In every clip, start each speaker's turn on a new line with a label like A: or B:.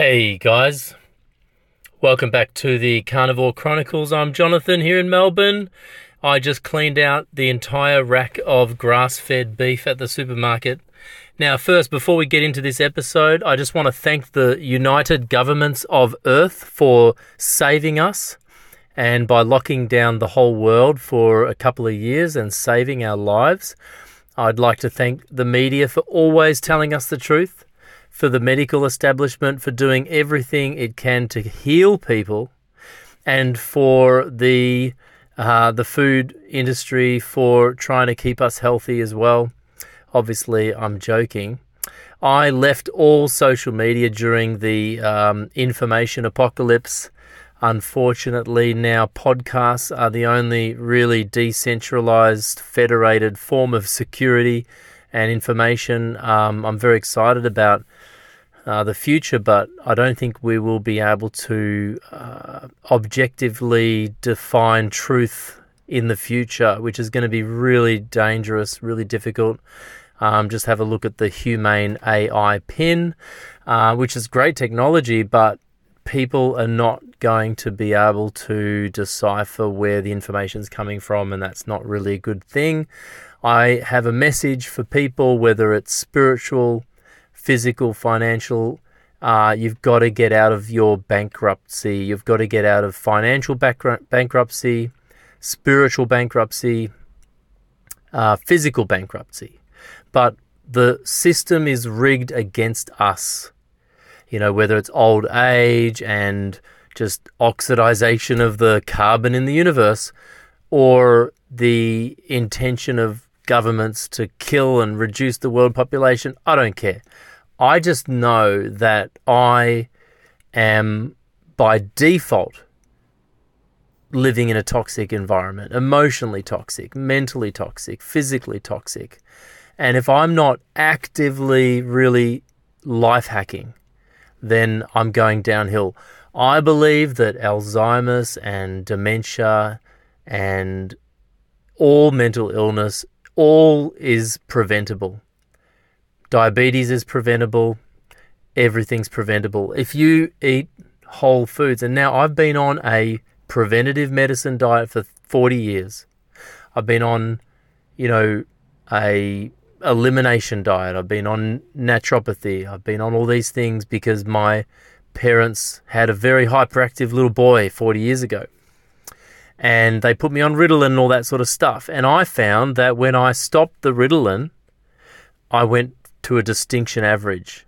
A: Hey guys, welcome back to the Carnivore Chronicles. I'm Jonathan here in Melbourne. I just cleaned out the entire rack of grass fed beef at the supermarket. Now, first, before we get into this episode, I just want to thank the United Governments of Earth for saving us and by locking down the whole world for a couple of years and saving our lives. I'd like to thank the media for always telling us the truth for the medical establishment for doing everything it can to heal people, and for the uh, the food industry for trying to keep us healthy as well. Obviously, I'm joking. I left all social media during the um, information apocalypse. Unfortunately, now podcasts are the only really decentralized, federated form of security and information. Um, I'm very excited about uh, the future, but I don't think we will be able to uh, objectively define truth in the future, which is going to be really dangerous, really difficult. Um, just have a look at the Humane AI pin, uh, which is great technology, but people are not going to be able to decipher where the information is coming from, and that's not really a good thing. I have a message for people, whether it's spiritual, physical, financial. Uh, you've got to get out of your bankruptcy. You've got to get out of financial bankruptcy, spiritual bankruptcy, uh, physical bankruptcy. But the system is rigged against us. You know, whether it's old age and just oxidization of the carbon in the universe, or the intention of governments to kill and reduce the world population, I don't care. I just know that I am by default living in a toxic environment, emotionally toxic, mentally toxic, physically toxic. And if I'm not actively really life hacking, then I'm going downhill. I believe that Alzheimer's and dementia and all mental illness all is preventable. Diabetes is preventable. Everything's preventable. If you eat whole foods, and now I've been on a preventative medicine diet for 40 years. I've been on, you know, a elimination diet. I've been on naturopathy. I've been on all these things because my parents had a very hyperactive little boy 40 years ago. And they put me on Ritalin and all that sort of stuff. And I found that when I stopped the Ritalin, I went to a distinction average.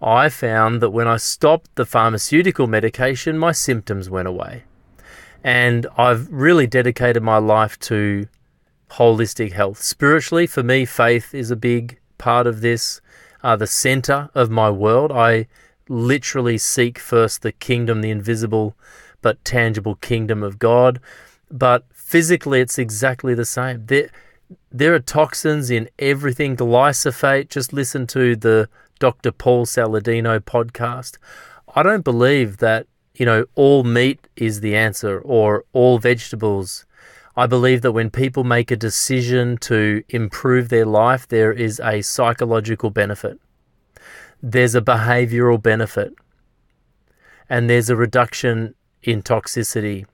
A: I found that when I stopped the pharmaceutical medication, my symptoms went away. And I've really dedicated my life to holistic health. Spiritually, for me, faith is a big part of this, uh, the center of my world. I literally seek first the kingdom, the invisible but tangible kingdom of God. But physically, it's exactly the same. There, there are toxins in everything. Glyphosate, just listen to the Dr. Paul Saladino podcast. I don't believe that, you know, all meat is the answer or all vegetables. I believe that when people make a decision to improve their life, there is a psychological benefit. There's a behavioral benefit. And there's a reduction in toxicity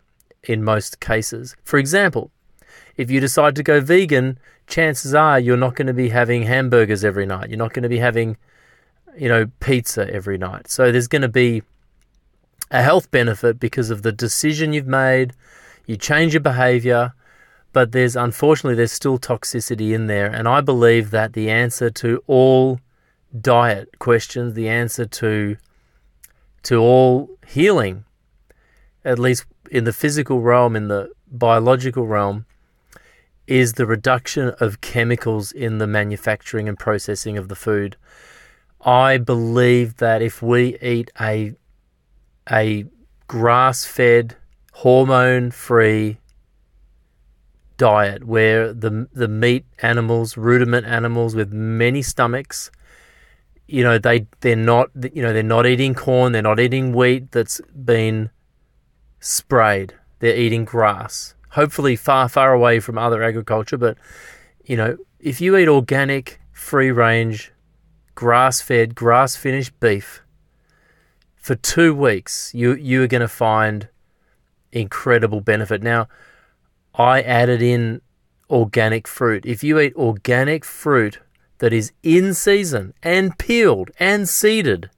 A: in most cases. For example, if you decide to go vegan, chances are you're not going to be having hamburgers every night. You're not going to be having, you know, pizza every night. So there's going to be a health benefit because of the decision you've made. You change your behavior, but there's unfortunately there's still toxicity in there. And I believe that the answer to all diet questions, the answer to to all healing, at least in the physical realm, in the biological realm, is the reduction of chemicals in the manufacturing and processing of the food. I believe that if we eat a a grass-fed, hormone-free diet where the the meat animals, ruminant animals with many stomachs, you know, they they're not you know, they're not eating corn, they're not eating wheat that's been sprayed. They're eating grass hopefully far, far away from other agriculture. But, you know, if you eat organic, free range, grass fed, grass finished beef, for two weeks, you you are going to find incredible benefit. Now, I added in organic fruit. If you eat organic fruit that is in season and peeled and seeded,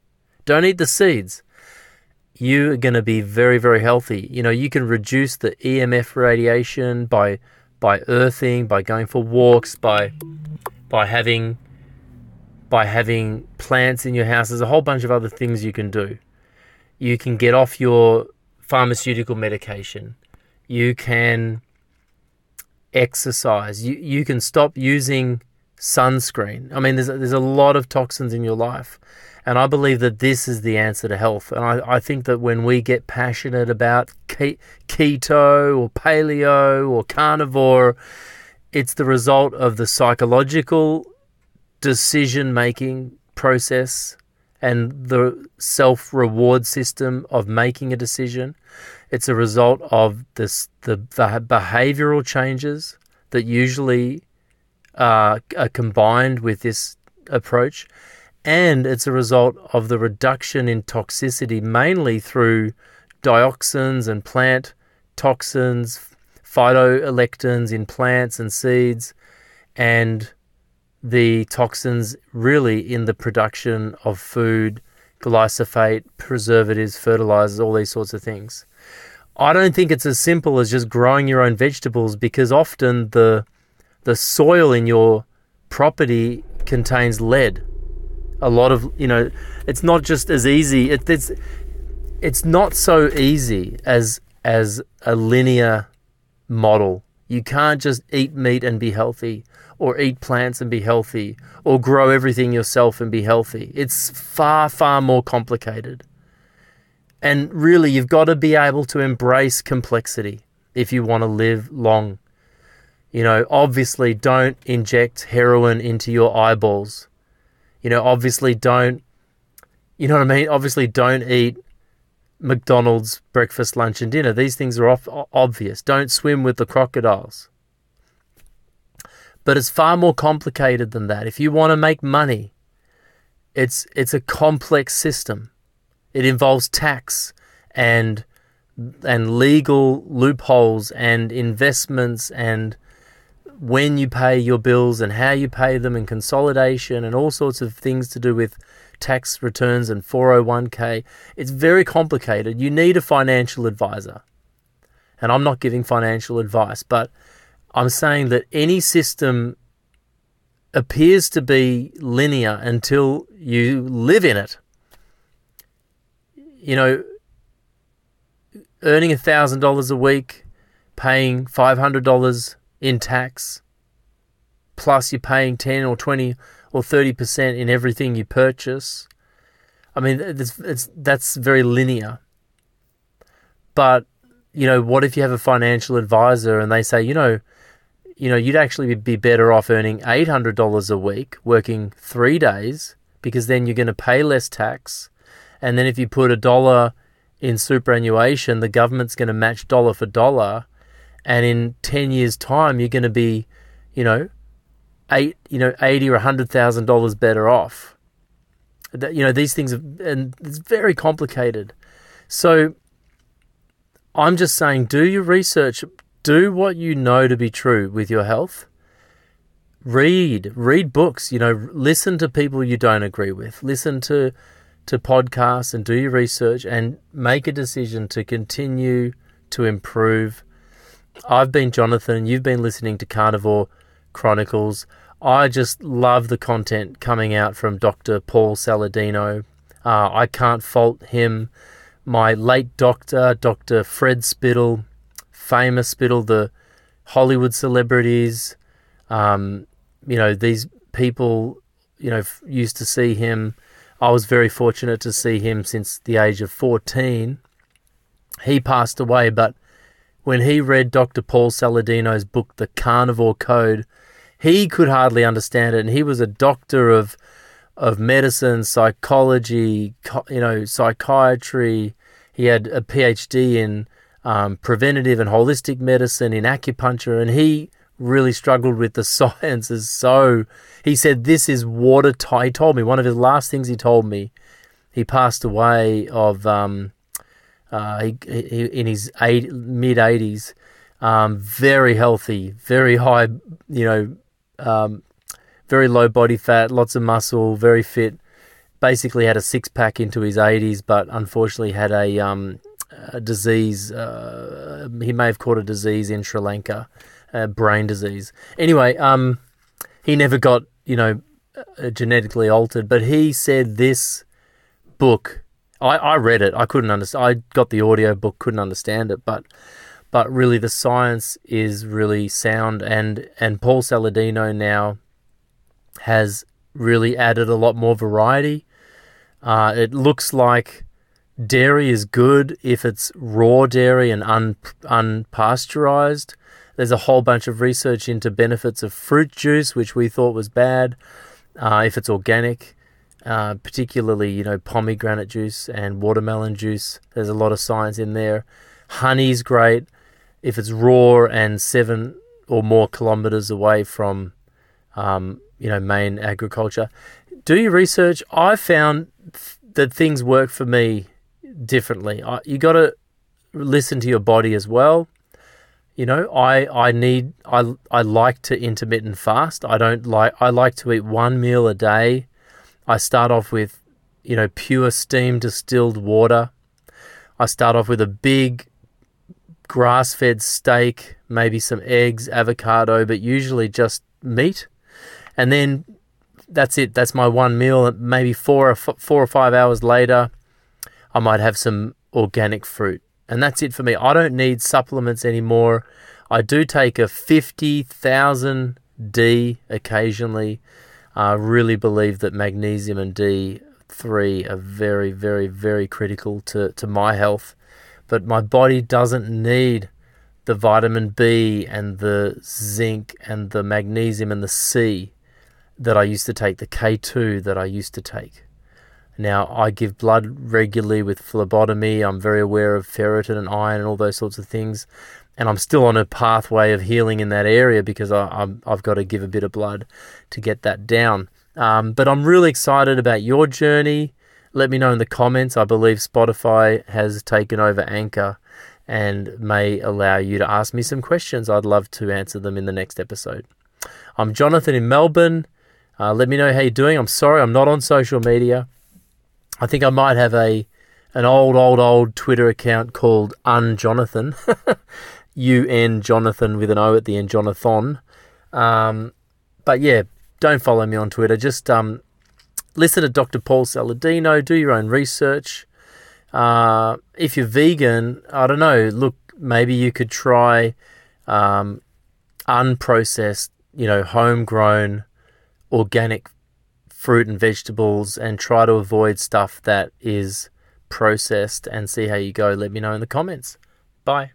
A: don't eat the seeds. You are going to be very, very healthy. You know, you can reduce the EMF radiation by by earthing, by going for walks, by by having by having plants in your house. There's a whole bunch of other things you can do. You can get off your pharmaceutical medication. You can exercise. You you can stop using sunscreen. I mean, there's there's a lot of toxins in your life, and I believe that this is the answer to health. And I, I think that when we get passionate about ke- keto or paleo or carnivore, it's the result of the psychological decision making process and the self reward system of making a decision. It's a result of this the, the behavioral changes that usually uh, are combined with this approach, and it's a result of the reduction in toxicity, mainly through dioxins and plant toxins, phytoelectins in plants and seeds, and the toxins really in the production of food, glyphosate, preservatives, fertilizers, all these sorts of things. I don't think it's as simple as just growing your own vegetables because often the the soil in your property contains lead. A lot of you know, it's not just as easy. It, it's it's not so easy as as a linear model. You can't just eat meat and be healthy or eat plants and be healthy or grow everything yourself and be healthy. It's far, far more complicated. And really, you've got to be able to embrace complexity if you want to live long. You know, obviously, don't inject heroin into your eyeballs. You know, obviously, don't, you know what I mean? Obviously, don't eat McDonald's breakfast, lunch, and dinner. These things are off, obvious. Don't swim with the crocodiles. But it's far more complicated than that. If you want to make money, it's it's a complex system. It involves tax and and legal loopholes and investments and when you pay your bills and how you pay them and consolidation and all sorts of things to do with tax returns and 401k. It's very complicated. You need a financial advisor. And I'm not giving financial advice, but I'm saying that any system appears to be linear until you live in it. You know, earning $1,000 a week, paying $500 in tax, plus you're paying 10 or 20 or 30% in everything you purchase. I mean, it's, it's, that's very linear. But, you know, what if you have a financial advisor and they say, you know, you know, you'd actually be better off earning $800 a week, working three days, because then you're going to pay less tax. And then if you put a dollar in superannuation, the government's going to match dollar for dollar. And in 10 years' time, you're going to be, you know, eight, you know, 80 or $100,000 better off. That, you know, these things, are, and it's very complicated. So I'm just saying, do your research, do what you know to be true with your health. Read, read books, you know, listen to people you don't agree with. Listen to to podcasts and do your research and make a decision to continue to improve. I've been Jonathan, you've been listening to Carnivore Chronicles. I just love the content coming out from Dr. Paul Saladino. Uh, I can't fault him. My late doctor, Dr. Fred Spittle, famous Spittle, the Hollywood celebrities, um, you know, these people, you know, used to see him. I was very fortunate to see him since the age of 14. He passed away, but when he read Dr. Paul Saladino's book, The Carnivore Code, he could hardly understand it. And he was a doctor of of medicine, psychology, you know, psychiatry. He had a PhD in um, preventative and holistic medicine, in acupuncture, and he really struggled with the sciences. So he said, "This is watertight." He told me one of his last things he told me he passed away of um, uh, he, in his mid 80s. Um, very healthy, very high, you know, um, very low body fat, lots of muscle, very fit. Basically, had a six pack into his 80s, but unfortunately had a, um, a disease. Uh, he may have caught a disease in Sri Lanka, brain disease. Anyway, um, he never got, you know, uh, genetically altered, but he said this book. I, I read it. I couldn't understand. I got the audio book, couldn't understand it, but but really the science is really sound and and Paul Saladino now has really added a lot more variety. Uh, it looks like dairy is good if it's raw dairy and un, unpasteurized. There's a whole bunch of research into benefits of fruit juice, which we thought was bad uh, if it's organic. Uh, particularly, you know, pomegranate juice and watermelon juice. There's a lot of science in there. Honey's great if it's raw and seven or more kilometers away from, um, you know, main agriculture. Do your research. I found th- that things work for me differently. I, you got to listen to your body as well. You know, I I need I I like to intermittent fast. I don't like I like to eat one meal a day. I start off with, you know, pure steam distilled water. I start off with a big grass fed steak, maybe some eggs, avocado, but usually just meat. And then that's it. That's my one meal. Maybe four or f- four or five hours later, I might have some organic fruit, and that's it for me. I don't need supplements anymore. I do take a fifty thousand D occasionally. I really believe that magnesium and D three are very, very, very critical to, to my health but my body doesn't need the vitamin B and the zinc and the magnesium and the C that I used to take, the K2 that I used to take. Now, I give blood regularly with phlebotomy. I'm very aware of ferritin and iron and all those sorts of things. And I'm still on a pathway of healing in that area because I, have got to give a bit of blood to get that down. Um, but I'm really excited about your journey. Let me know in the comments. I believe Spotify has taken over Anchor and may allow you to ask me some questions. I'd love to answer them in the next episode. I'm Jonathan in Melbourne. Uh, let me know how you're doing. I'm sorry I'm not on social media. I think I might have a an old, old, old Twitter account called UnJonathon. U N Jonathon with an O at the end, Jonathon. Um, but yeah, don't follow me on Twitter. Just um, listen to Dr. Paul Saladino, do your own research. Uh, if you're vegan, I don't know, look, maybe you could try um, unprocessed, you know, homegrown organic fruit and vegetables and try to avoid stuff that is processed and see how you go. Let me know in the comments. Bye.